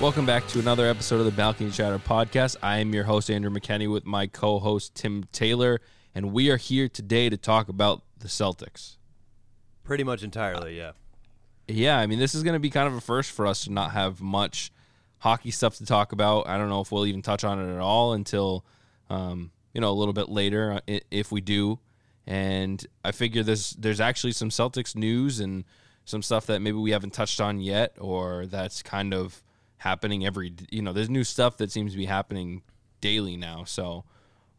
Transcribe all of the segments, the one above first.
Welcome back to another episode of the Balcony Chatter podcast. I am your host, Andrew McKenney, with my co host, Tim Taylor, and we are here today to talk about the Celtics. Pretty much entirely, yeah. Yeah, I mean, this is going to be kind of a first for us to not have much hockey stuff to talk about. I don't know if we'll even touch on it at all until, um, you know, a little bit later uh, if we do. And I figure there's there's actually some Celtics news and some stuff that maybe we haven't touched on yet, or that's kind of happening every. You know, there's new stuff that seems to be happening daily now. So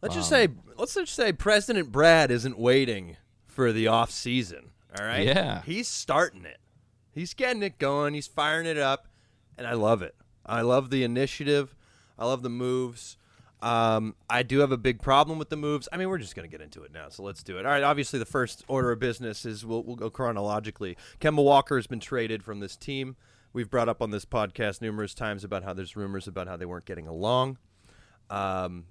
let's just say let's just say President Brad isn't waiting for the off season. All right. Yeah. He's starting it. He's getting it going. He's firing it up, and I love it. I love the initiative. I love the moves. Um, I do have a big problem with the moves. I mean, we're just going to get into it now, so let's do it. All right. Obviously, the first order of business is we'll, we'll go chronologically. Kemba Walker has been traded from this team. We've brought up on this podcast numerous times about how there's rumors about how they weren't getting along. Um,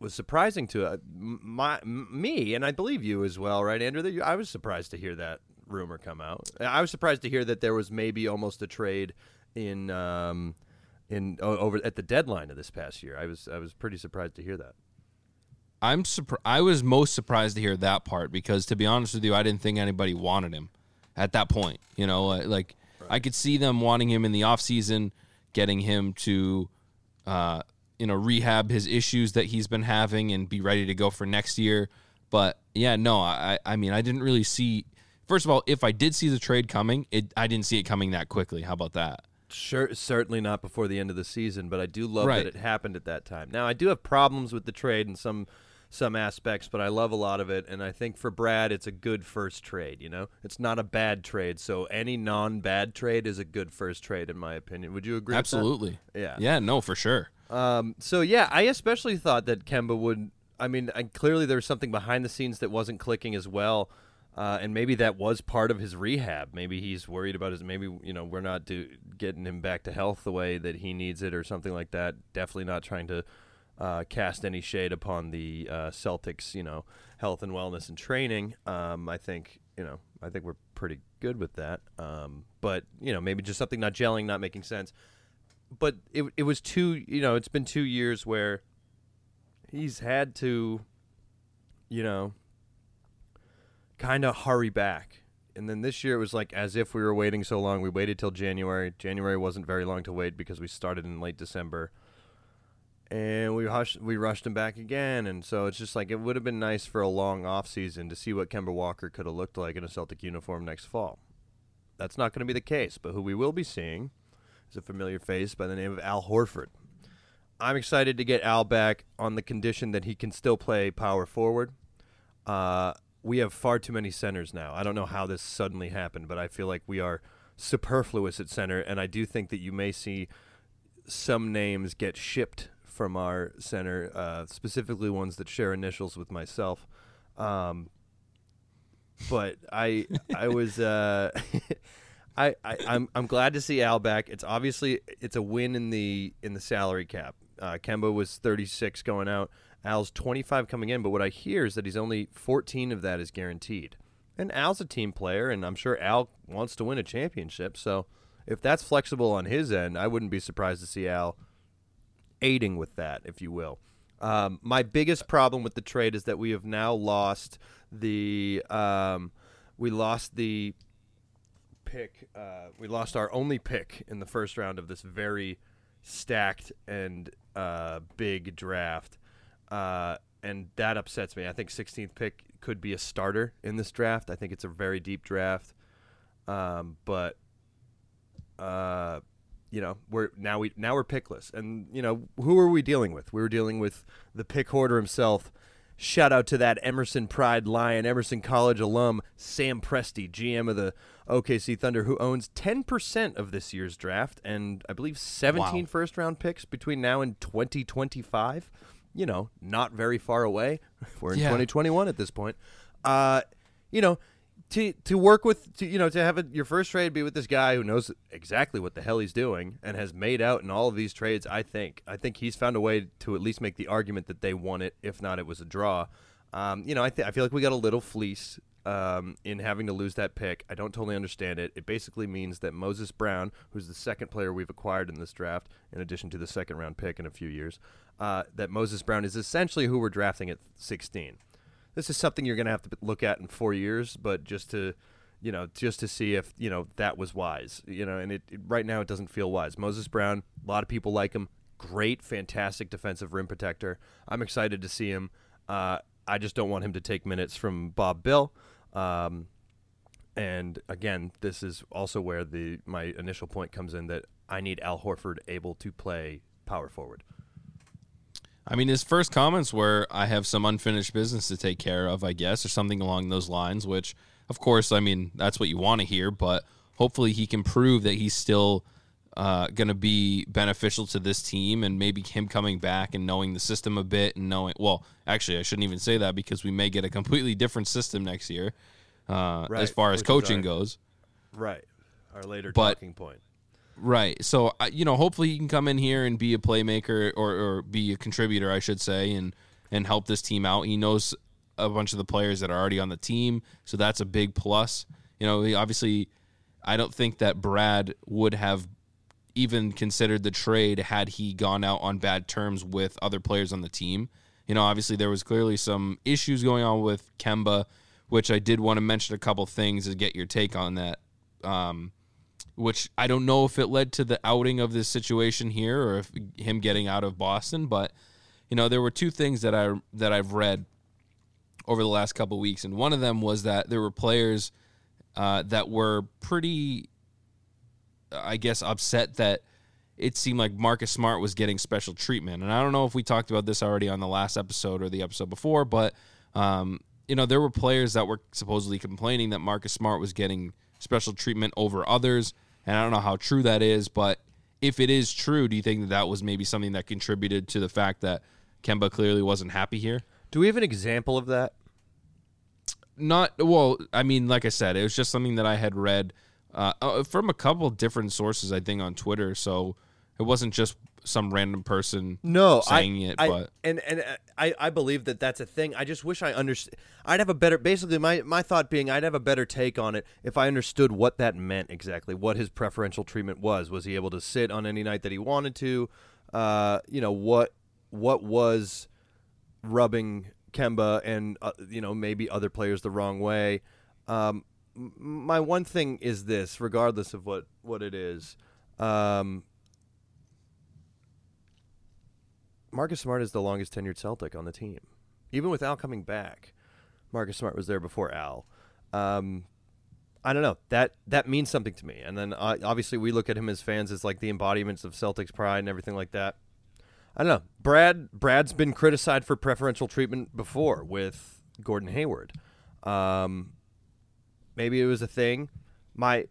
was surprising to uh, my me, and I believe you as well, right, Andrew? That you, I was surprised to hear that rumor come out. I was surprised to hear that there was maybe almost a trade in um, in over at the deadline of this past year. I was I was pretty surprised to hear that. I'm surprised. I was most surprised to hear that part because, to be honest with you, I didn't think anybody wanted him at that point. You know, like. I could see them wanting him in the off season, getting him to, uh, you know, rehab his issues that he's been having and be ready to go for next year. But yeah, no, I I mean, I didn't really see. First of all, if I did see the trade coming, it I didn't see it coming that quickly. How about that? Sure, certainly not before the end of the season, but I do love right. that it happened at that time. Now, I do have problems with the trade and some some aspects, but I love a lot of it, and I think for Brad, it's a good first trade. You know, it's not a bad trade, so any non-bad trade is a good first trade, in my opinion. Would you agree? Absolutely. Yeah. Yeah. No, for sure. Um. So yeah, I especially thought that Kemba would. I mean, I, clearly there was something behind the scenes that wasn't clicking as well. Uh, and maybe that was part of his rehab. Maybe he's worried about his. Maybe you know we're not do, getting him back to health the way that he needs it, or something like that. Definitely not trying to uh, cast any shade upon the uh, Celtics. You know, health and wellness and training. Um, I think you know. I think we're pretty good with that. Um, but you know, maybe just something not gelling, not making sense. But it it was two. You know, it's been two years where he's had to. You know, kind of hurry back. And then this year it was like as if we were waiting so long. We waited till January. January wasn't very long to wait because we started in late December. And we hushed, we rushed him back again, and so it's just like it would have been nice for a long off season to see what Kemba Walker could have looked like in a Celtic uniform next fall. That's not going to be the case, but who we will be seeing is a familiar face by the name of Al Horford. I'm excited to get Al back on the condition that he can still play power forward. Uh, we have far too many centers now. I don't know how this suddenly happened, but I feel like we are superfluous at center, and I do think that you may see some names get shipped from our center, uh, specifically ones that share initials with myself. Um, but I, I was, uh, I, I, I'm, I'm glad to see Al back. It's obviously it's a win in the in the salary cap. Uh, Kemba was 36 going out. Al's 25 coming in, but what I hear is that he's only 14 of that is guaranteed. And Al's a team player, and I'm sure Al wants to win a championship. So if that's flexible on his end, I wouldn't be surprised to see Al aiding with that, if you will. Um, my biggest problem with the trade is that we have now lost the um, we lost the pick. Uh, we lost our only pick in the first round of this very stacked and uh, big draft uh, and that upsets me. I think 16th pick could be a starter in this draft. I think it's a very deep draft, um, but uh, you know we're now we now we're pickless, and you know who are we dealing with? We were dealing with the pick hoarder himself. Shout out to that Emerson Pride Lion, Emerson College alum, Sam Presti, GM of the OKC Thunder, who owns 10% of this year's draft and I believe 17 wow. first round picks between now and 2025 you know, not very far away. We're in yeah. 2021 at this point. Uh, you know, to to work with, to, you know, to have a, your first trade be with this guy who knows exactly what the hell he's doing and has made out in all of these trades. I think, I think he's found a way to at least make the argument that they won it. If not, it was a draw. Um, you know, I th- I feel like we got a little fleece um, in having to lose that pick. I don't totally understand it. It basically means that Moses Brown, who's the second player we've acquired in this draft, in addition to the second round pick in a few years, uh, that Moses Brown is essentially who we're drafting at 16. This is something you're going to have to look at in four years, but just to you know, just to see if you know that was wise. You know, and it, it right now it doesn't feel wise. Moses Brown, a lot of people like him. Great, fantastic defensive rim protector. I'm excited to see him. Uh, I just don't want him to take minutes from Bob Bill. Um, and again, this is also where the my initial point comes in that I need Al Horford able to play power forward. I mean, his first comments were, "I have some unfinished business to take care of," I guess, or something along those lines. Which, of course, I mean that's what you want to hear. But hopefully, he can prove that he's still uh, going to be beneficial to this team, and maybe him coming back and knowing the system a bit, and knowing. Well, actually, I shouldn't even say that because we may get a completely different system next year, uh, Right, as far as coaching our- goes. Right. Our later But- talking point. Right. So you know, hopefully he can come in here and be a playmaker or, or be a contributor, I should say, and and help this team out. He knows a bunch of the players that are already on the team, so that's a big plus. You know, obviously, I don't think that Brad would have even considered the trade had he gone out on bad terms with other players on the team. You know, obviously there was clearly some issues going on with Kemba, which I did want to mention a couple things to get your take on that. Um, which I don't know if it led to the outing of this situation here or if him getting out of Boston, but you know there were two things that I that I've read over the last couple weeks, and one of them was that there were players uh, that were pretty, I guess, upset that it seemed like Marcus Smart was getting special treatment, and I don't know if we talked about this already on the last episode or the episode before, but um, you know there were players that were supposedly complaining that Marcus Smart was getting special treatment over others. And I don't know how true that is, but if it is true, do you think that that was maybe something that contributed to the fact that Kemba clearly wasn't happy here? Do we have an example of that? Not well. I mean, like I said, it was just something that I had read uh, uh, from a couple different sources. I think on Twitter, so it wasn't just some random person. No, saying I, it, I, but and and uh, I, I believe that that's a thing. I just wish I understood. I'd have a better. Basically, my my thought being, I'd have a better take on it if I understood what that meant exactly. What his preferential treatment was. Was he able to sit on any night that he wanted to? Uh, you know what what was rubbing Kemba and uh, you know maybe other players the wrong way. Um, my one thing is this, regardless of what what it is. Um, Marcus Smart is the longest tenured Celtic on the team. Even with Al coming back, Marcus Smart was there before Al. Um, I don't know that that means something to me. And then uh, obviously we look at him as fans as like the embodiments of Celtics pride and everything like that. I don't know. Brad Brad's been criticized for preferential treatment before with Gordon Hayward. Um, maybe it was a thing. My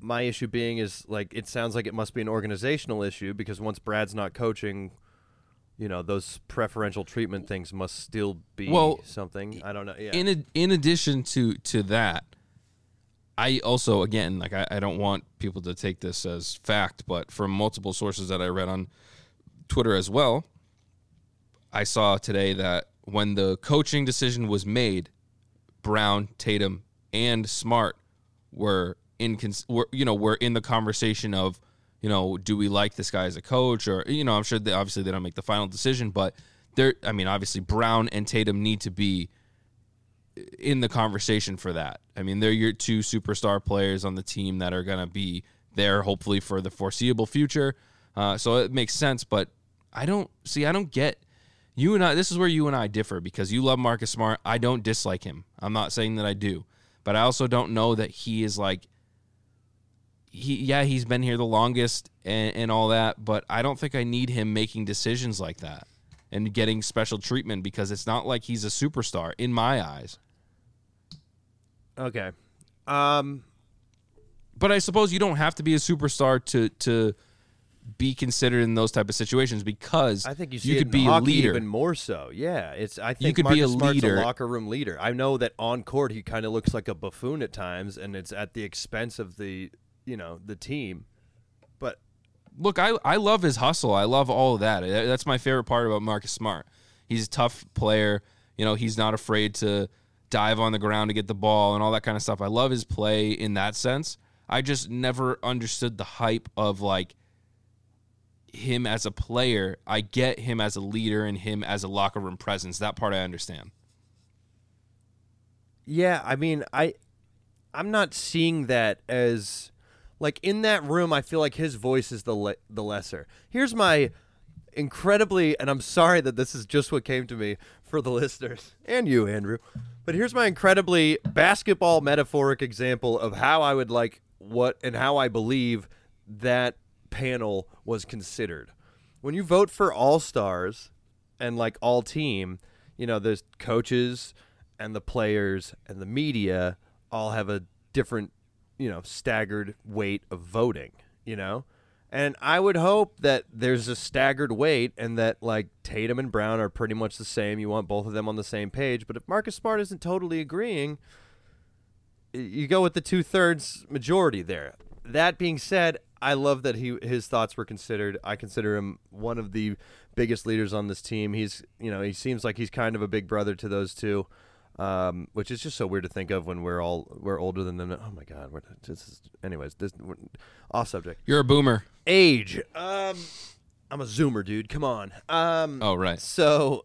my issue being is like it sounds like it must be an organizational issue because once Brad's not coaching, you know those preferential treatment things must still be Well, something. I don't know. Yeah. in a, in addition to to that, I also again like I, I don't want people to take this as fact, but from multiple sources that I read on Twitter as well, I saw today that when the coaching decision was made, Brown, Tatum, and Smart were in were you know were in the conversation of you know do we like this guy as a coach or you know I'm sure they obviously they don't make the final decision, but they're I mean obviously Brown and Tatum need to be in the conversation for that. I mean, they're your two superstar players on the team that are going to be there hopefully for the foreseeable future. Uh, so it makes sense, but I don't see. I don't get you and I. This is where you and I differ because you love Marcus Smart. I don't dislike him. I'm not saying that I do, but I also don't know that he is like. He yeah he's been here the longest and, and all that, but I don't think I need him making decisions like that and getting special treatment because it's not like he's a superstar in my eyes. okay. Um. But I suppose you don't have to be a superstar to to be considered in those type of situations because I think you you could be a leader. even more so. Yeah, it's. I think you could Marcus be a Smart's leader. a locker room leader. I know that on court he kind of looks like a buffoon at times, and it's at the expense of the you know the team. But Look, I I love his hustle. I love all of that. That- That's my favorite part about Marcus Smart. He's a tough player. You know, he's not afraid to dive on the ground to get the ball and all that kind of stuff. I love his play in that sense. I just never understood the hype of like him as a player. I get him as a leader and him as a locker room presence. That part I understand. Yeah, I mean, I I'm not seeing that as like in that room. I feel like his voice is the le- the lesser. Here's my incredibly, and I'm sorry that this is just what came to me for the listeners and you, Andrew. But here's my incredibly basketball metaphoric example of how I would like what and how I believe that panel was considered. When you vote for all stars and like all team, you know, there's coaches and the players and the media all have a different, you know, staggered weight of voting, you know? And I would hope that there's a staggered weight and that like Tatum and Brown are pretty much the same. You want both of them on the same page. But if Marcus Smart isn't totally agreeing, you go with the two thirds majority there. That being said, I love that he his thoughts were considered. I consider him one of the biggest leaders on this team. He's you know he seems like he's kind of a big brother to those two um, which is just so weird to think of when we're all we're older than them. Oh my god, we're just anyways. This off subject. You're a boomer. Age. Um, I'm a Zoomer, dude. Come on. Um, oh right. So,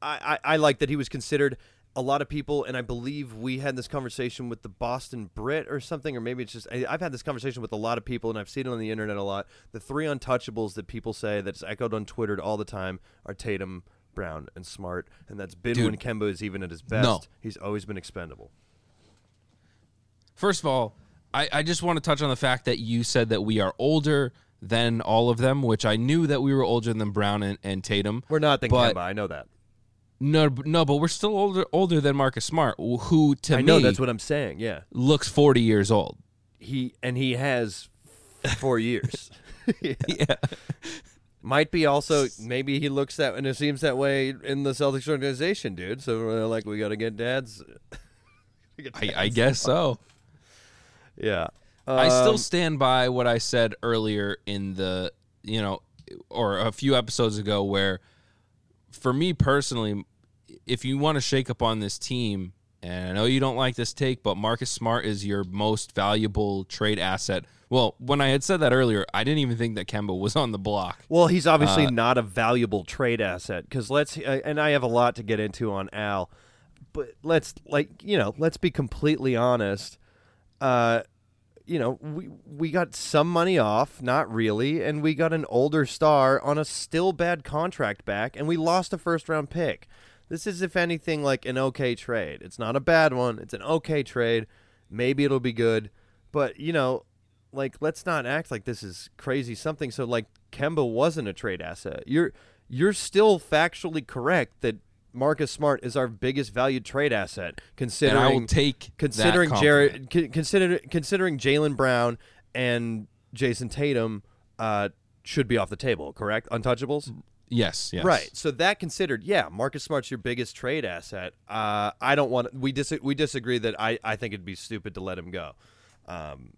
I, I I like that he was considered. A lot of people, and I believe we had this conversation with the Boston Brit or something, or maybe it's just I, I've had this conversation with a lot of people, and I've seen it on the internet a lot. The three untouchables that people say that's echoed on Twitter all the time are Tatum, Brown and Smart, and that's been Dude, when Kemba is even at his best. No. He's always been expendable. First of all, I, I just want to touch on the fact that you said that we are older than all of them, which I knew that we were older than Brown and, and Tatum. We're not than Kemba. I know that. No, no, but we're still older older than Marcus Smart, who to I me know that's what I'm saying. Yeah, looks 40 years old. He and he has four years. yeah. yeah. Might be also maybe he looks that and it seems that way in the Celtics organization, dude. So we're like, we got to get dads. I, I, guess so. Yeah. Um, I still um, stand by what I said earlier in the, you know, or a few episodes ago, where for me personally, if you want to shake up on this team, and I know you don't like this take, but Marcus Smart is your most valuable trade asset well, when I had said that earlier, I didn't even think that Kemba was on the block. Well, he's obviously uh, not a valuable trade asset because let's uh, and I have a lot to get into on Al, but let's like you know let's be completely honest. Uh, you know we we got some money off, not really, and we got an older star on a still bad contract back, and we lost a first round pick. This is, if anything, like an okay trade. It's not a bad one. It's an okay trade. Maybe it'll be good, but you know like let's not act like this is crazy something. So like Kemba wasn't a trade asset. You're you're still factually correct that Marcus Smart is our biggest valued trade asset. Considering and I will take considering Jared consider, considering Jaylen Brown and Jayson Tatum uh, should be off the table. Correct, untouchables. Yes, yes. Right. So that considered, yeah, Marcus Smart's your biggest trade asset. Uh, I don't want we dis- we disagree that I, I think it'd be stupid to let him go. Um,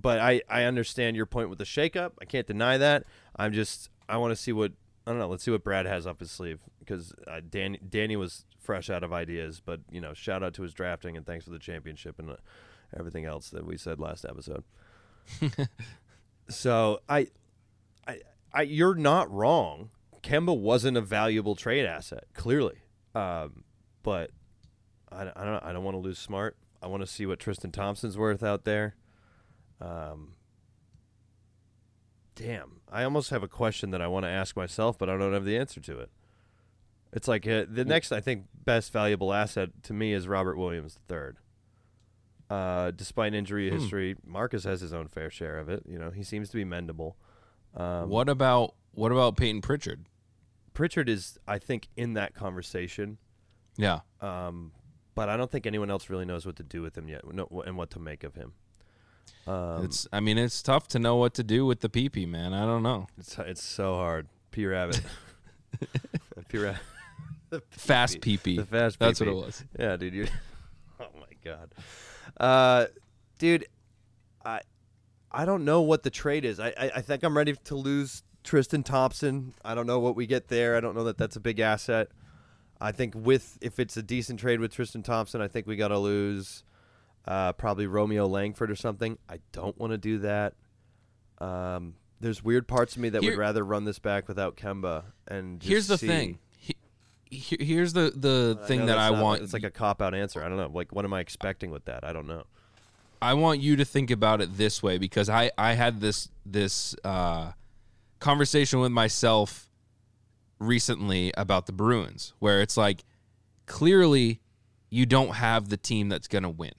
but I, I understand your point with the shakeup. I can't deny that. I'm just I want to see what I don't know. Let's see what Brad has up his sleeve because uh, Danny Danny was fresh out of ideas. But you know, shout out to his drafting and thanks for the championship and uh, everything else that we said last episode. so I, I, I, you're not wrong. Kemba wasn't a valuable trade asset, clearly. Um, but I, I don't I don't want to lose Smart. I want to see what Tristan Thompson's worth out there. Um, damn, I almost have a question that I want to ask myself, but I don't have the answer to it. It's like uh, the next, I think, best valuable asset to me is Robert Williams III. Uh, despite injury hmm. history, Marcus has his own fair share of it. You know, he seems to be mendable. Um, what about what about Payton Pritchard? Pritchard is, I think, in that conversation. Yeah. Um, but I don't think anyone else really knows what to do with him yet, and what to make of him. Um, it's. I mean, it's tough to know what to do with the PP, man. I don't know. It's it's so hard. P rabbit. P rabbit. fast PP. The fast. That's what it was. Yeah, dude. You. oh my god. Uh, dude, I I don't know what the trade is. I, I I think I'm ready to lose Tristan Thompson. I don't know what we get there. I don't know that that's a big asset. I think with if it's a decent trade with Tristan Thompson, I think we got to lose uh, probably Romeo Langford or something. I don't want to do that. Um, there's weird parts of me that Here- would rather run this back without Kemba. And just Here's the see- thing. He- he- Here's the the I thing that I not- want. It's like a cop out answer. I don't know. Like, what am I expecting with that? I don't know. I want you to think about it this way because I I had this this uh, conversation with myself recently about the Bruins where it's like clearly you don't have the team that's going to win.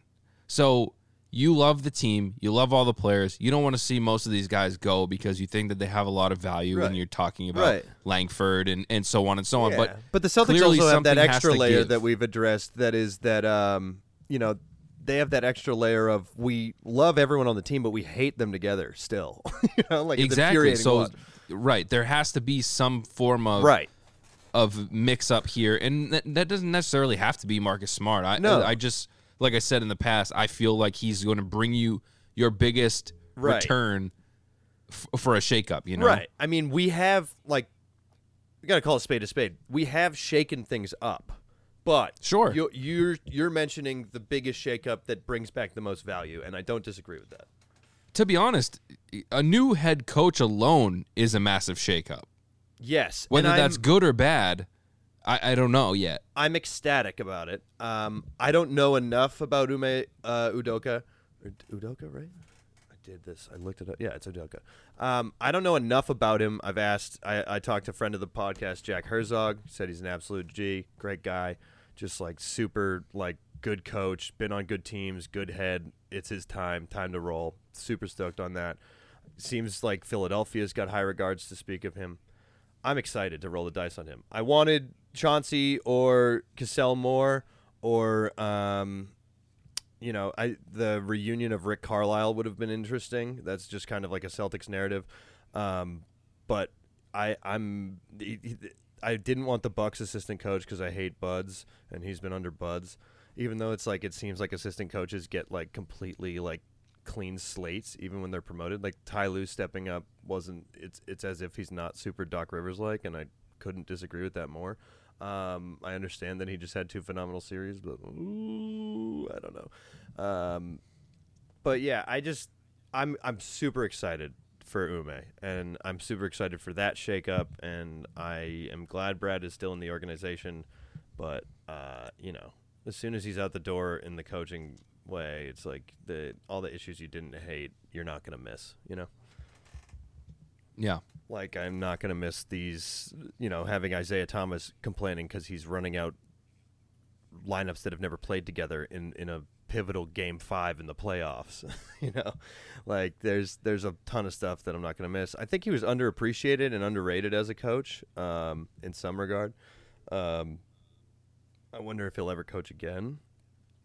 So you love the team, you love all the players. You don't want to see most of these guys go because you think that they have a lot of value when you're talking about Right. Langford and, and so on and so on. But but the Celtics also have that extra layer give. that we've addressed. That is that um, you know they have that extra layer of we love everyone on the team, but we hate them together still. you know, like exactly. So right, there has to be some form of right. of mix up here, and that, that doesn't necessarily have to be Marcus Smart. I, No. I just like I said in the past, I feel like he's going to bring you your biggest Right. return f- for a shakeup. You know, Right. I mean, we have like we got to call a spade a spade. We have shaken things up, but Sure. you're you're, you're mentioning the biggest shakeup that brings back the most value, and I don't disagree with that. To be honest, a new head coach alone is a massive shakeup. Yes, Whether that's I'm, good or bad, I, I don't know yet. I'm ecstatic about it. Um, I don't know enough about Ume uh, Udoka. Udoka, right? I did this. I looked it up. Yeah, it's Udoka. Um, I don't know enough about him. I've asked. I, I talked to a friend of the podcast, Jack Herzog. Said he's an absolute G, great guy, just like super like good coach. Been on good teams, good head. It's his time. Time to roll. Super stoked on that. Seems like Philadelphia's got high regards to speak of him. I'm excited to roll the dice on him. I wanted Chauncey or Cassell Moore or um, you know, I the reunion of Rick Carlisle would have been interesting. That's just kind of like a Celtics narrative. Um, but I I'm I didn't want the Bucks assistant coach because I hate Buds and he's been under Buds. Even though it's like it seems like assistant coaches get like completely like clean slates even when they're promoted. Like Ty Lue stepping up wasn't it's it's as if he's not super Doc Rivers like and I couldn't disagree with that more. Um, I understand that he just had two phenomenal series, but ooh, I don't know. Um, but yeah, I just I'm I'm super excited for Ume, and I'm super excited for that shakeup, and I am glad Brad is still in the organization. But uh, you know, as soon as he's out the door in the coaching way, it's like the all the issues you didn't hate, you're not gonna miss. You know. Yeah. Like I'm not going to miss these, you know, having Isaiah Thomas complaining because he's running out lineups that have never played together in in a pivotal game five in the playoffs. you know, like there's there's a ton of stuff that I'm not going to miss. I think he was underappreciated and underrated as a coach, um, in some regard. Um, I wonder if he'll ever coach again.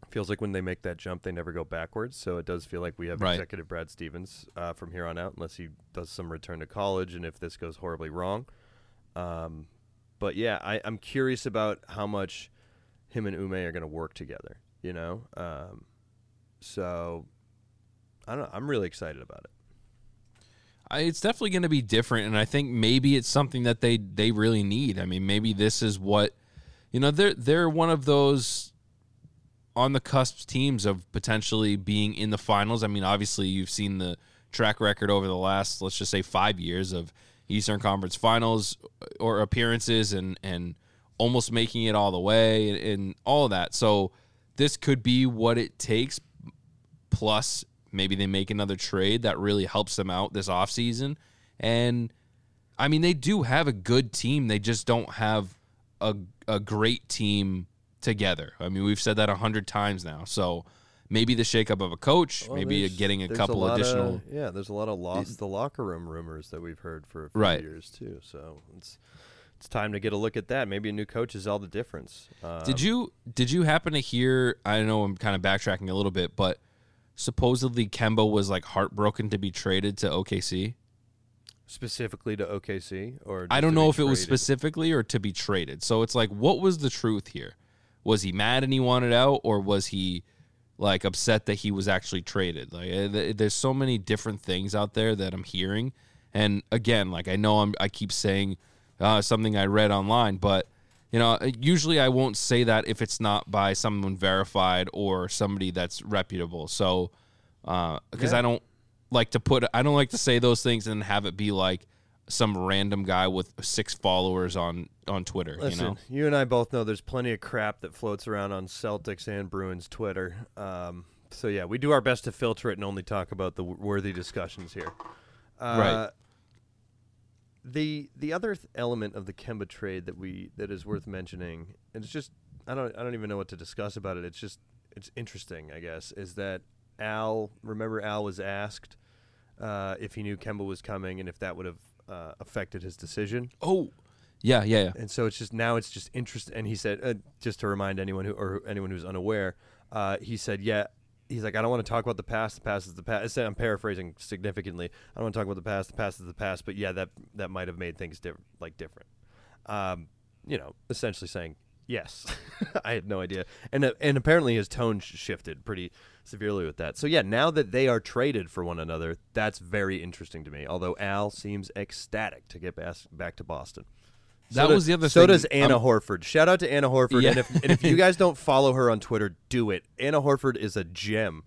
Feels like when they make that jump, they never go backwards. So it does feel like we have Right. executive Brad Stevens uh, from here on out, unless he does some return to college and if this goes horribly wrong. Um, but yeah, I, I'm curious about how much him and Ume are going to work together. You know, um, so I don't know. I'm really excited about it. I, it's definitely going to be different, and I think maybe it's something that they they really need. I mean, maybe this is what you know. They're they're one of those on the cusp teams of potentially being in the finals. I mean, obviously you've seen the track record over the last let's just say five years of Eastern Conference Finals uh, or appearances and and almost making it all the way and, and all of that. So this could be what it takes plus maybe they make another trade that really helps them out this offseason. And I mean, they do have a good team. They just don't have a, a great team together. I mean, we've said that a hundred times now. So maybe the shakeup of a coach, maybe there's- getting a couple lot additional. Of, yeah, there's a lot of lost the locker room rumors that we've heard for a few Right. years too. So it's it's time to get a look at that. Maybe a new coach is all the difference. Um, Did you did you happen to hear? I know I'm kind of backtracking a little bit, but supposedly Kemba was like heartbroken to be traded to OKC. specifically to OKC or I don't know if it was specifically or to be traded. So it's like, what was the truth here? Was he mad and he wanted out, or was he like upset that he was actually traded? Like, eh, there's so many different things out there that I'm hearing. And again, like I know I'm, I keep saying uh, something I read online, but You know, uh, usually I won't say that if it's not by someone verified or somebody that's reputable. So, because Yeah. I don't like to put, I don't like to say those things and have it be like some random guy with six followers on on Twitter. Listen, you know, you and I both know there's plenty of crap that floats around on Celtics and Bruins Twitter. Um, so yeah, we do our best to filter it and only talk about the worthy discussions here. Uh, Right. The the other th- element of the Kemba trade that we that is worth mentioning, and it's just I don't I don't even know what to discuss about it. It's just it's interesting, I guess, is that Al. Remember, Al was asked uh, if he knew Kemba was coming and if that would have uh, affected his decision. oh, yeah, yeah, yeah. And so it's just now it's just interesting. And he said, uh, just to remind anyone who or anyone who's unaware, uh, he said, yeah. He's like, I don't want to talk about the past. The past is the past. I'm paraphrasing significantly. I don't want to talk about the past. The past is the past. But yeah, that that might have made things different, like different. Um, you know, essentially saying yes. I had no idea, and uh, and apparently his tone sh- shifted pretty severely with that. So yeah, now that they are traded for one another, that's very interesting to me. Although Al seems ecstatic to get bas- back to Boston. That So does- was the other So thing. does Anna Um, Horford. Shout out to Anna Horford. Yeah. And, if, and if you guys don't follow her on Twitter, do it. Anna Horford is a gem.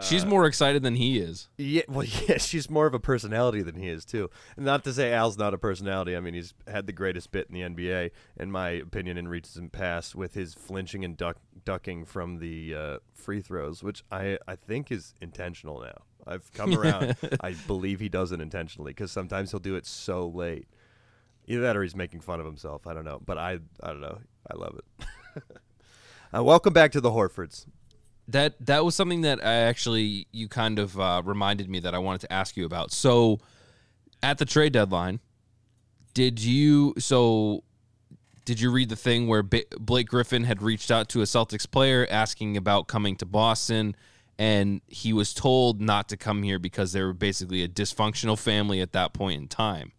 She's more excited than he is. Yeah, well, yeah, she's more of a personality than he is too. Not to say Al's not a personality. I mean, he's had the greatest bit in the NBA, in my opinion, in recent past with his flinching and duck, ducking from the uh, free throws, which I I think is intentional now. I've come around. I believe he does it intentionally because sometimes he'll do it so late. Either that or he's making fun of himself. I don't know, but I I don't know. I love it. uh, welcome back to the Horfords. That that was something that I actually you kind of uh, reminded me that I wanted to ask you about. So at the trade deadline, did you so did you read the thing where B- Blake Griffin had reached out to a Celtics player asking about coming to Boston and he was told not to come here because they were basically a dysfunctional family at that point in time.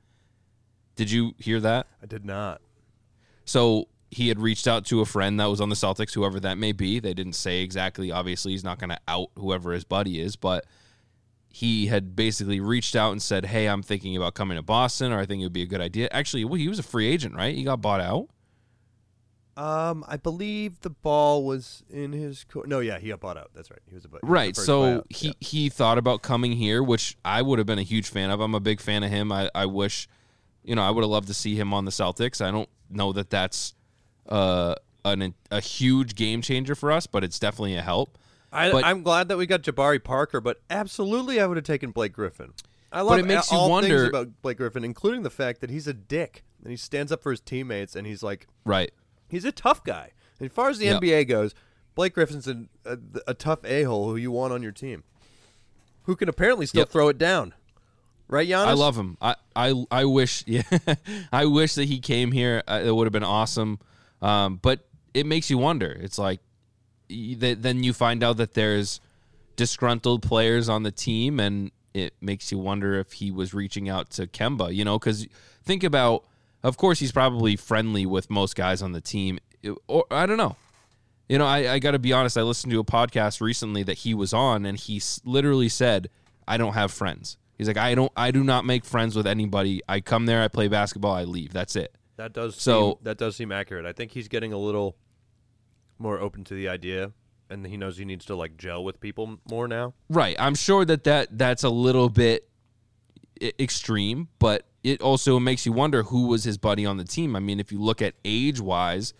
Did you hear that? I did not. So he had reached out to a friend that was on the Celtics, whoever that may be. They didn't say exactly. Obviously, he's not going to out whoever his buddy is, but he had basically reached out and said, "Hey, I'm thinking about coming to Boston, or I think it would be a good idea." Actually, well, he was a free agent, right? He got bought out. Um, I believe the ball was in his court. No, yeah, he got bought out. That's right. He was a he Right. first So buyout. he Yeah. he thought about coming here, which I would have been a huge fan of. I'm a big fan of him. I, I wish, you know, I would have loved to see him on the Celtics. I don't know that that's uh an, a huge game changer for us, but it's definitely a help. I, but- I'm glad that we got Jabari Parker, but absolutely, I would have taken Blake Griffin. I love it makes you all wonder- things about Blake Griffin, including the fact that he's a dick and he stands up for his teammates and he's like Right. he's a tough guy. And as far as the Yep. NBA goes, Blake Griffin's a, a, a tough a hole who you want on your team, who can apparently still Yep. throw it down. Right, Giannis? I love him. I, I, I wish, yeah, I wish that he came here. Uh, it would have been awesome. Um, but it makes you wonder. It's like, then you find out that there's disgruntled players on the team, and it makes you wonder if he was reaching out to Kemba. You know, because think about, of course, he's probably friendly with most guys on the team. Or I don't know. You know, I, I got to be honest. I listened to a podcast recently that he was on, and he literally said, "I don't have friends." He's like, "I don't, I do not make friends with anybody. I come there, I play basketball, I leave. That's it." That does So- seem, that does seem accurate. I think he's getting a little more open to the idea, and he knows he needs to like gel with people more now. Right. I'm sure that, that that's a little bit extreme, but it also makes you wonder who was his buddy on the team. I mean, if you look at age wise,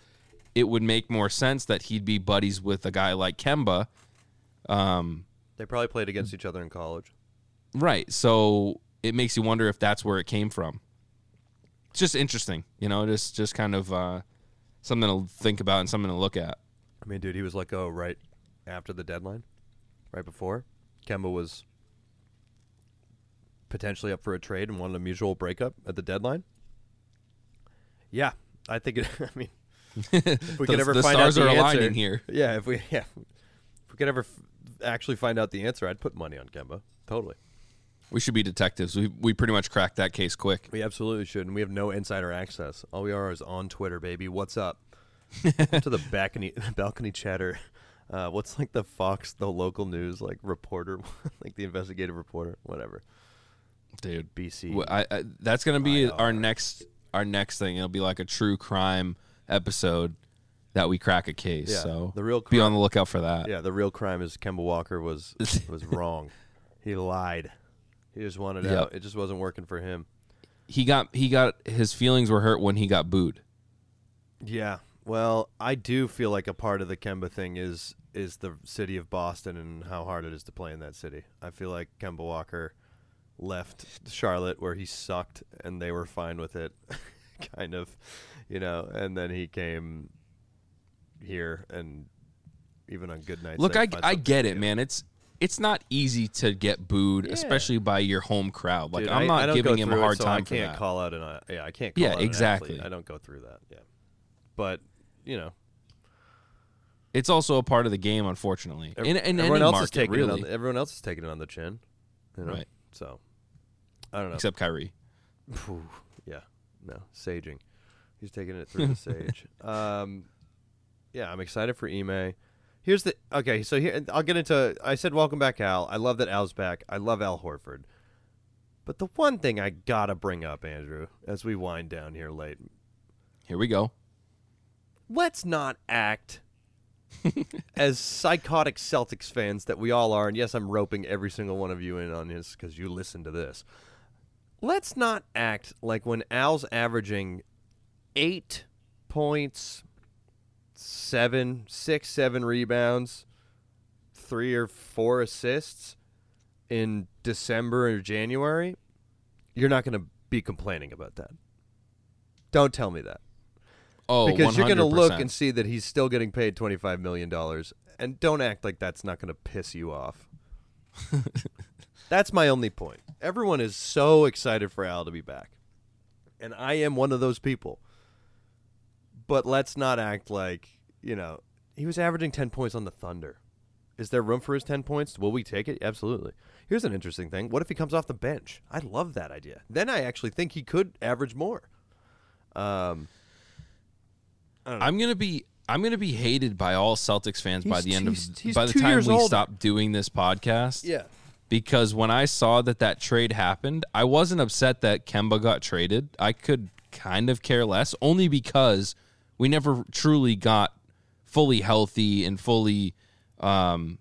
it would make more sense that he'd be buddies with a guy like Kemba. Um, They probably played against each other in college. Right. So it makes you wonder if that's where it came from. It's just interesting, you know, just just kind of uh, something to think about and something to look at. I mean, dude, he was let go right after the deadline, right before. Kemba was potentially up for a trade and wanted a mutual breakup at the deadline. Yeah, I think. It, I mean, if we The- could ever the find stars out the are answer, aligning here. Yeah, if we yeah, if we could ever f- actually find out the answer, I'd put money on Kemba. Totally. We should be detectives. We we pretty much cracked that case quick. We absolutely should, and we have no insider access. All we are is on Twitter, baby. What's up? To the balcony balcony chatter. Uh, what's like the Fox, the local news, like reporter, like the investigative reporter, whatever. Dude, BC. Wh- I, I, that's gonna be IR. our next our next thing. It'll be like a true crime episode that we crack a case. Yeah, so the real crime, be on the lookout for that. Yeah, the real crime is Kemba Walker was was wrong. He lied. He just wanted Yep. out. It just wasn't working for him. He got he got his feelings were hurt when he got booed. Yeah. Well, I do feel like a part of the Kemba thing is is the city of Boston and how hard it is to play in that city. I feel like Kemba Walker left Charlotte where he sucked and they were fine with it, kind of, you know. And then he came here and even on good nights. Look, I I get it, man. It's it's not easy to get booed, Yeah. especially by your home crowd. Like Dude, I'm not I- I giving him a through it, hard so time I can't that. call out an uh, yeah, I can't. Call Yeah, out exactly. I don't go through that. Yeah, but you know, It's also a part of the game, unfortunately. In, in everyone else market, is taking really, it on. Everyone else is taking it on the chin. You know? Right. So I don't know. except Kyrie. Yeah, no saging. He's taking it through the sage. Um, yeah, I'm excited for Ime. Here's the okay. So here I'll get into. I said welcome back, Al. I love that Al's back. I love Al Horford. But the one thing I gotta bring up, Andrew, as we wind down here late, Here we go. let's not act as psychotic Celtics fans that we all are. And yes, I'm roping every single one of you in on this because you listen to this. Let's not act like when Al's averaging eight points, seven, six, seven rebounds, three or four assists in December or January, you're not going to be complaining about that. Don't tell me that Oh, because you're going to look and see that he's still getting paid twenty five million dollars, and don't act like that's not going to piss you off. that's my only point. Everyone is so excited for Al to be back, and I am one of those people. But let's not act like you know he was averaging ten points on the Thunder. Is there room for his ten points? Will we take it? Absolutely. Here's an interesting thing. What if he comes off the bench? I love that idea. Then I actually think he could average more. Um, I don't know. I'm gonna be I'm gonna be hated by all Celtics fans by the end of he's- he's by the time we older. stop doing this podcast. Yeah. Because when I saw that that trade happened, I wasn't upset that Kemba got traded. I could kind of care less, only because we never truly got fully healthy and fully um,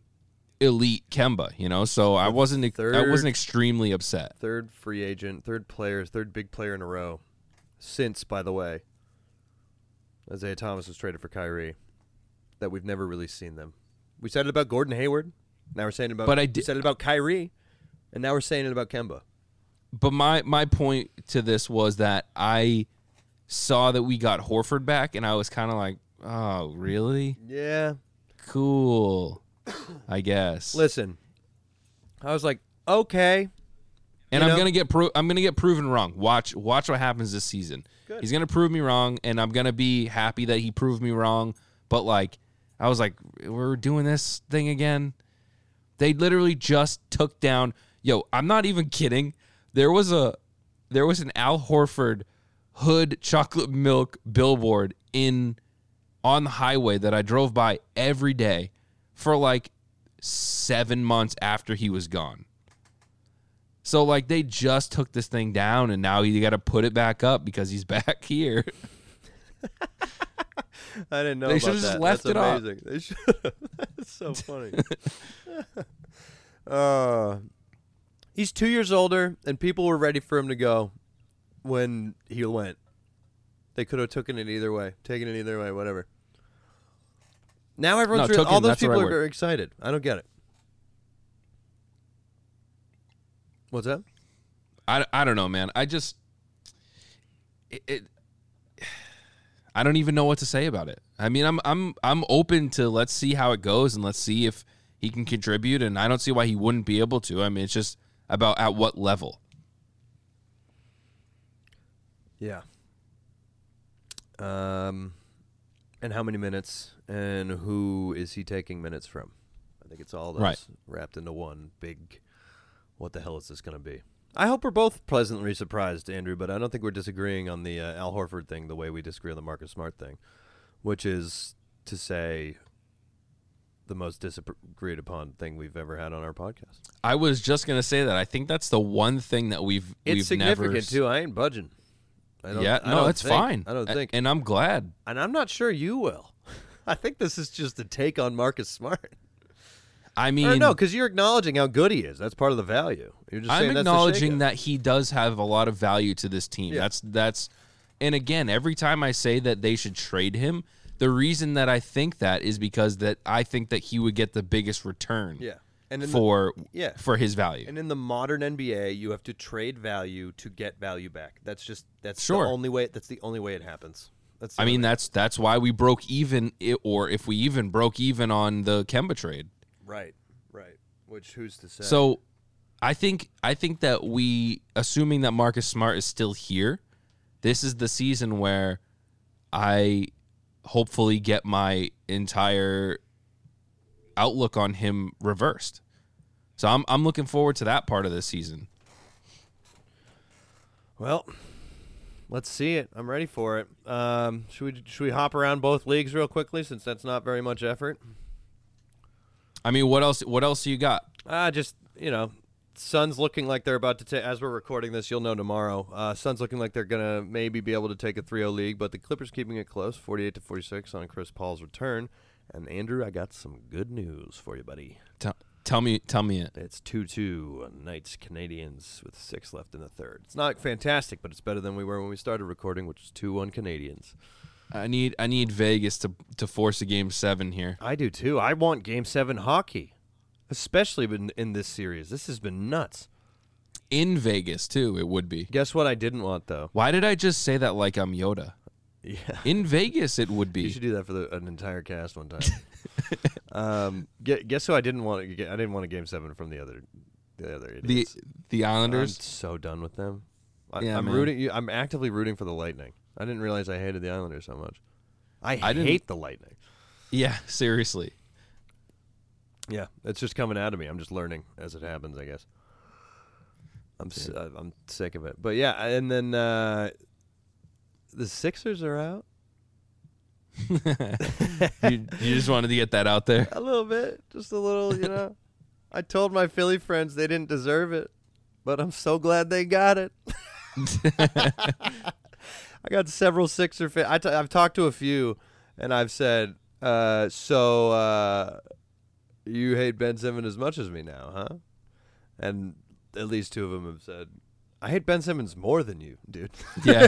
elite Kemba. You know, so I wasn't I wasn't extremely upset. Third free agent, third player, third big player in a row. Since, by the way, Isaiah Thomas was traded for Kyrie, that we've never really seen them. We said it about Gordon Hayward. Now we're saying it about. But I we said it about Kyrie, and now we're saying it about Kemba. But my my point to this was that I saw that we got Horford back, and I was kind of like, oh, really? Yeah. Cool. I guess. Listen, I was like, okay. and you I'm know- gonna get pro- I'm gonna get proven wrong. Watch watch what happens this season. Good. He's gonna prove me wrong, and I'm gonna be happy that he proved me wrong. But like, I was like, we're doing this thing again. They literally just took down. Yo, I'm not even kidding. There was a there was an Al Horford hood chocolate milk billboard in on the highway that I drove by every day for like seven months after he was gone. So like they just took this thing down and now you got to put it back up because he's back here. I didn't know. They about should've just that. left That's it amazing. They should. That's so funny. uh, he's two years older, and people were ready for him to go when he went. They could have taken it either way, taken it either way, whatever. Now everyone's No, took all those people right are word. very excited. I don't get it. What's that? I, I don't know, man. I just it, it I don't even know what to say about it. I mean, I'm I'm I'm open to let's see how it goes and let's see if he can contribute and I don't see why he wouldn't be able to. I mean, it's just about at what level. Yeah. Um, and how many minutes, and who is he taking minutes from? I think it's all those Right. wrapped into one big. What the hell is this going to be? I hope we're both pleasantly surprised, Andrew, but I don't think we're disagreeing on the uh, Al Horford thing the way we disagree on the Marcus Smart thing, which is to say the most disagreed upon thing we've ever had on our podcast. I was just gonna say that. I think that's the one thing that we've It's we've significant never too. I ain't budging. I don't, yeah, I no, don't that's think- fine. I don't think, and I'm glad. and I'm not sure you will. I think this is just a take on Marcus Smart. I mean, no, because you're acknowledging how good he is. That's part of the value. You're just I'm acknowledging that he does have a lot of value to this team. Yeah. That's that's and again, every time I say that they should trade him, the reason that I think that is because that I think that he would get the biggest return Yeah, and in the, for yeah. for his value. and in the modern NBA, you have to trade value to get value back. That's just that's Sure. the only way. That's the only way it happens. That's I mean, only- that's that's why we broke even, or if we even broke even on the Kemba trade. right, right. Which who's to say? So, I think I think that we, assuming that Marcus Smart is still here, this is the season where I hopefully get my entire outlook on him reversed. So I'm I'm looking forward to that part of this season. Well, let's see it. I'm ready for it. Um, should we should we hop around both leagues real quickly since that's not very much effort? I mean, what else? What else you got? Ah, just you know, Suns looking like they're about to take. As we're recording this, you'll know tomorrow. Uh, Suns looking like they're gonna maybe be able to take a 3-0 lead, but the Clippers keeping it close, 48 to 46 on Chris Paul's return. And Andrew, I got some good news for you, buddy. Tell, tell me, tell me it. It's 2-2 uh, Knights Canadiens with six left in the third. It's not fantastic, but it's better than we were when we started recording, which was 2-1 Canadiens. I need I need Vegas to to force a game seven here. I do too. I want Game Seven hockey, especially in, in this series. This has been nuts. In Vegas too, it would be. Guess what? I didn't want though. Why did I just say that like I'm Yoda? Yeah, In Vegas, it would be. you should do that for the, an entire cast one time. um, gue- guess who? I didn't want. To get, I didn't want a Game Seven from the other, the other The idiots. the I'm Islanders. so done with them. I, Yeah, I'm man. rooting. I'm actively rooting for the Lightning. I didn't realize I hated the Islanders so much. I, I hate the Lightning. Yeah, seriously. Yeah, it's just coming out of me. I'm just learning as it happens, I guess. I'm s- uh, I'm sick of it. But yeah, and then uh, the Sixers are out you, you just wanted to get that out there. a little bit, just a little, you know. I told my Philly friends they didn't deserve it, but I'm so glad they got it. I got several Sixer fans. I t- I've talked to a few, and I've said, uh, "So uh, you hate Ben Simmons as much as me now, huh?" And at least two of them have said, "I hate Ben Simmons more than you, dude." Yeah,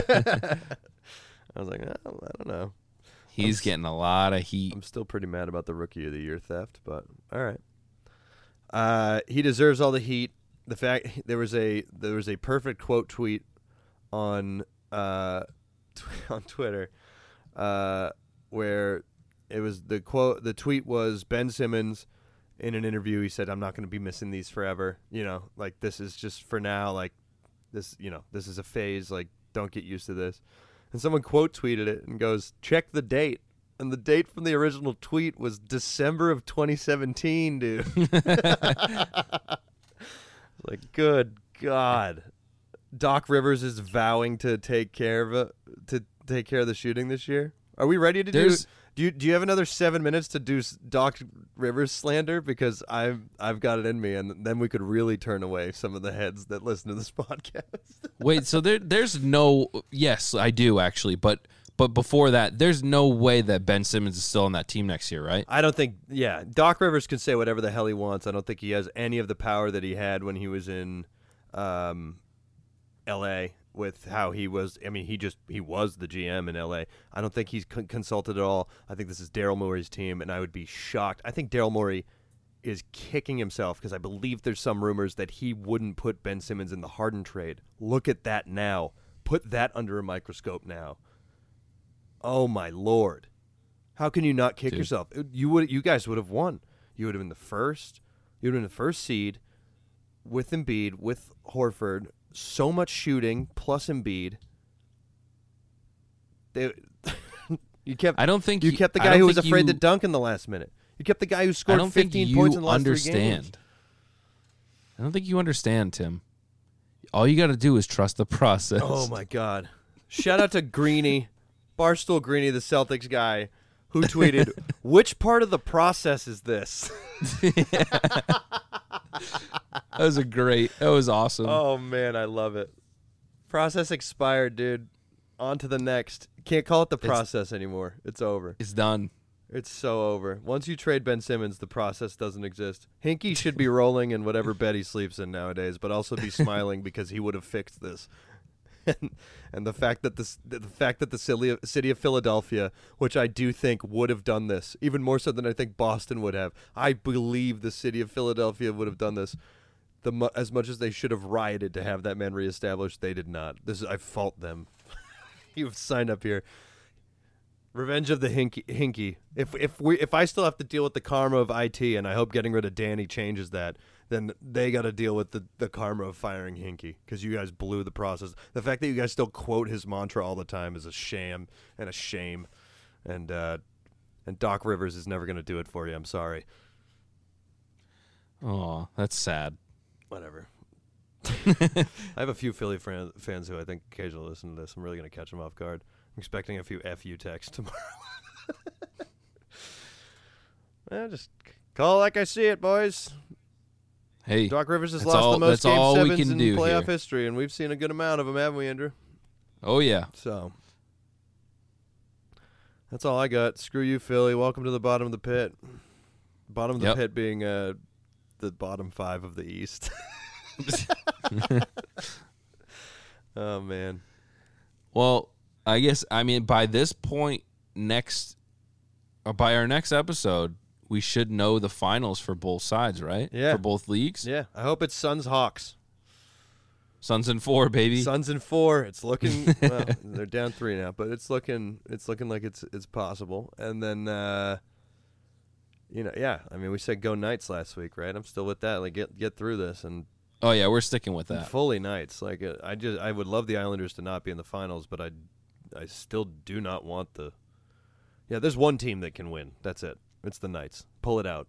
I was like, oh, "I don't know. he's getting a lot of heat. I'm still pretty mad about the Rookie of the Year theft, but all right. Uh, he deserves all the heat. The fact there was a there was a perfect quote tweet on uh, on Twitter uh, where it was the quote the tweet was Ben Simmons in an interview he said I'm not going to be missing these forever you know like this is just for now like this you know this is a phase like don't get used to this and someone quote tweeted it and goes check the date and the date from the original tweet was December of 2017 dude like good god Doc Rivers is vowing to take care of it, to take care of the shooting this year. Are we ready to? There's- Do you do you have another seven minutes to do Doc Rivers slander? Because I've I've got it in me, and then we could really turn away some of the heads that listen to this podcast. Wait, so there there's no yes, I do actually, but but before that, there's no way that Ben Simmons is still on that team next year, right? I don't think. Yeah, Doc Rivers can say whatever the hell he wants. I don't think he has any of the power that he had when he was in um, L.A. With how he was, I mean, he just he was the GM in L.A. I don't think he's con- consulted at all. I think this is Daryl Morey's team, and I would be shocked. I think Daryl Morey is kicking himself because I believe there's some rumors that he wouldn't put Ben Simmons in the Harden trade. Look at that now. Put that under a microscope now. Oh my lord. How can you not kick Dude. yourself? You would you guys would have won. You would have been the first. You would have been the first seed with Embiid, with Horford, so much shooting plus Embiid. They you kept I don't think you kept the guy who was afraid to dunk in the last minute. You kept the guy who scored 15 points in the last three games. understand. I don't think you understand, Tim. All you got to do is trust the process. Oh my god! Shout out to Greeny, Barstool Greeny, the Celtics guy, who tweeted, "Which part of the process is this?" That was a great. That was awesome. oh man, I love it. Process expired, dude. On to the next. Can't call it the process anymore. It's over. It's done. It's so over. Once you trade Ben Simmons, the process doesn't exist. Hinkie should be rolling in whatever bed he sleeps in nowadays, but also be smiling because he would have fixed this. And, and the fact that this, the fact that the city of, city of Philadelphia, which I do think would have done this, even more so than I think Boston would have. I believe the city of Philadelphia would have done this. The as much as they should have rioted to have that man reestablished, they did not. This is, I fault them. You've signed up here. Revenge of the Hinkie. Hinkie. If if we if I still have to deal with the karma of IT, and I hope getting rid of Danny changes that, then they got to deal with the the karma of firing Hinkie because you guys blew the process. The fact that you guys still quote his mantra all the time is a sham and a shame, and uh, and Doc Rivers is never going to do it for you. I'm sorry. Oh, that's sad. Whatever. I have a few Philly fran- fans who I think occasionally listen to this. I'm really going to catch them off guard. I'm expecting a few FU texts tomorrow. yeah, just call like I see it, boys. Hey, Doc Rivers has lost all- the most game sevens in do playoff here. history, and we've seen a good amount of them, haven't we, Andrew? oh yeah, So that's all I got. Screw you, Philly. Welcome to the bottom of the pit. Bottom of the Yep. pit being uh, the bottom five of the East. oh man. Well, I guess I mean by this point next or by our next episode, we should know the finals for both sides, right? Yeah. For both leagues. Yeah, I hope it's Suns Hawks. Suns and four, baby. Suns and four. It's looking well, they're down three now, but it's looking it's looking like it's it's possible. And then uh you know, yeah. I mean, we said go Knights last week, right? I'm still with that. Like, get get through this and oh yeah, we're sticking with that. fully Knights. Like, uh, I just I would love the Islanders to not be in the finals, but I I still do not want the. Yeah, there's one team that can win. That's it. It's the Knights. Pull it out.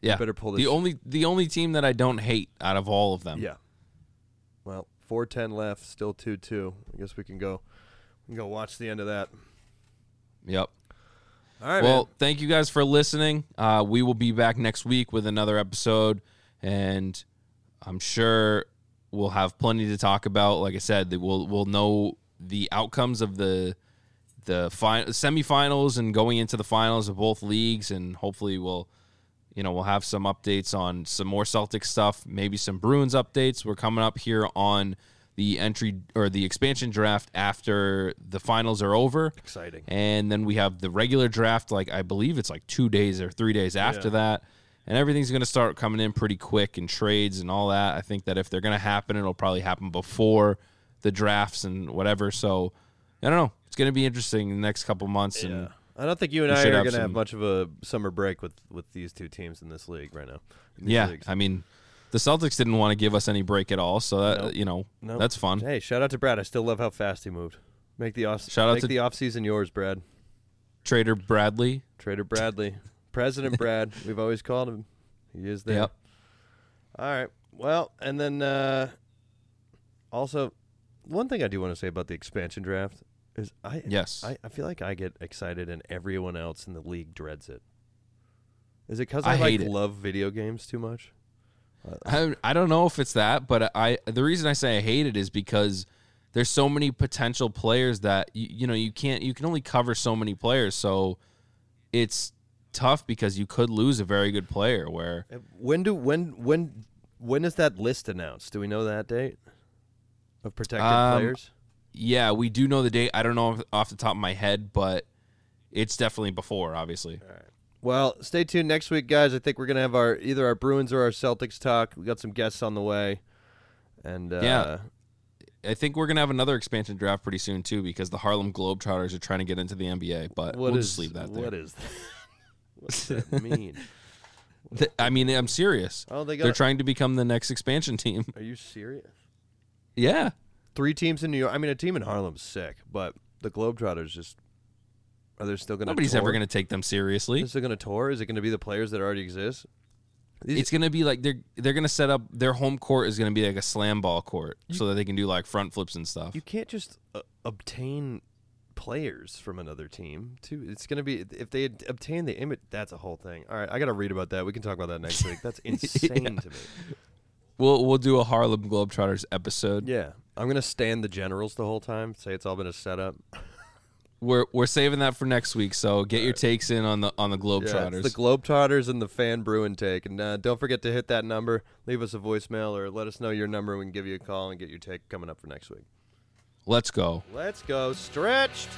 Yeah. better pull this. The only the only team that I don't hate out of all of them. Yeah. Well, four ten left, still two two. I guess we can go. We can go watch the end of that. Yep. All right, well, man. thank you guys for listening. Uh, we will be back next week with another episode, and I'm sure we'll have plenty to talk about. Like I said, we'll we'll know the outcomes of the the fi- semifinals and going into the finals of both leagues, and hopefully we'll you know we'll have some updates on some more Celtic stuff, maybe some Bruins updates. We're coming up here on the entry or the expansion draft after the finals are over Exciting. and then we have the regular draft like i believe it's like two days or three days after Yeah. that and everything's going to start coming in pretty quick and trades and all that i think that if they're going to happen it'll probably happen before the drafts and whatever so i don't know it's going to be interesting in the next couple months Yeah. I don't think you and I are going to have much of a summer break with with these two teams in this league right now. yeah leagues. i mean the celtics didn't want to give us any break at all so that Nope. you know Nope. that's fun Hey, shout out to Brad. I still love how fast he moved. Make the off Shout out to- the off season yours, Brad. trader bradley Trader Bradley. President Brad. We've always called him. He is there. Yep. All right. Well, and then uh also one thing I do want to say about the expansion draft is I yes I, I feel like I get excited and everyone else in the league dreads it. Is it because I, I like it. love video games too much? I, I don't know if it's that, but I the reason I say I hate it is because there's so many potential players that you, you know you can't you can only cover so many players, so it's tough because you could lose a very good player. Where Uh, When do when when when is that list announced? Do we know that date of protected Um, players? Yeah, we do know the date. I don't know off the top of my head, but it's definitely before, obviously. Well, stay tuned next week, guys. I think we're gonna have our either our Bruins or our Celtics talk. We got some guests on the way, and uh, Yeah. I think we're gonna have another expansion draft pretty soon too, because the Harlem Globetrotters are trying to get into the NBA. But what we'll is just leave that there. what is that? What's that mean? Th- I mean, I'm serious. Oh, they got They're trying to become the next expansion team. Are you serious? Yeah. Three teams in New York. I mean, a team in Harlem's sick, but the Globetrotters just are they still gonna? Nobody's tour? ever going to take them seriously. They're still gonna tour. Is it gonna be the players that already exist? These- It's going to be like they're they're going to set up their home court is going to be like a slam ball court so that they can do like front flips and stuff. You can't just uh, obtain players from another team. Too, it's gonna be if they obtain the image. That's a whole thing. All right, I gotta read about that. We can talk about that next week. That's insane to me. We'll we'll do a Harlem Globetrotters episode. Yeah, I'm gonna stand the Generals the whole time. Say it's all been a setup. We're we're saving that for next week. So get your takes in on the on the Yeah, Globetrotters. it's the Globetrotters and the Fan Bruin take. And uh, don't forget to hit that number. Leave us a voicemail or let us know your number. We can give you a call and get your take coming up for next week. Let's go. Let's go stretched.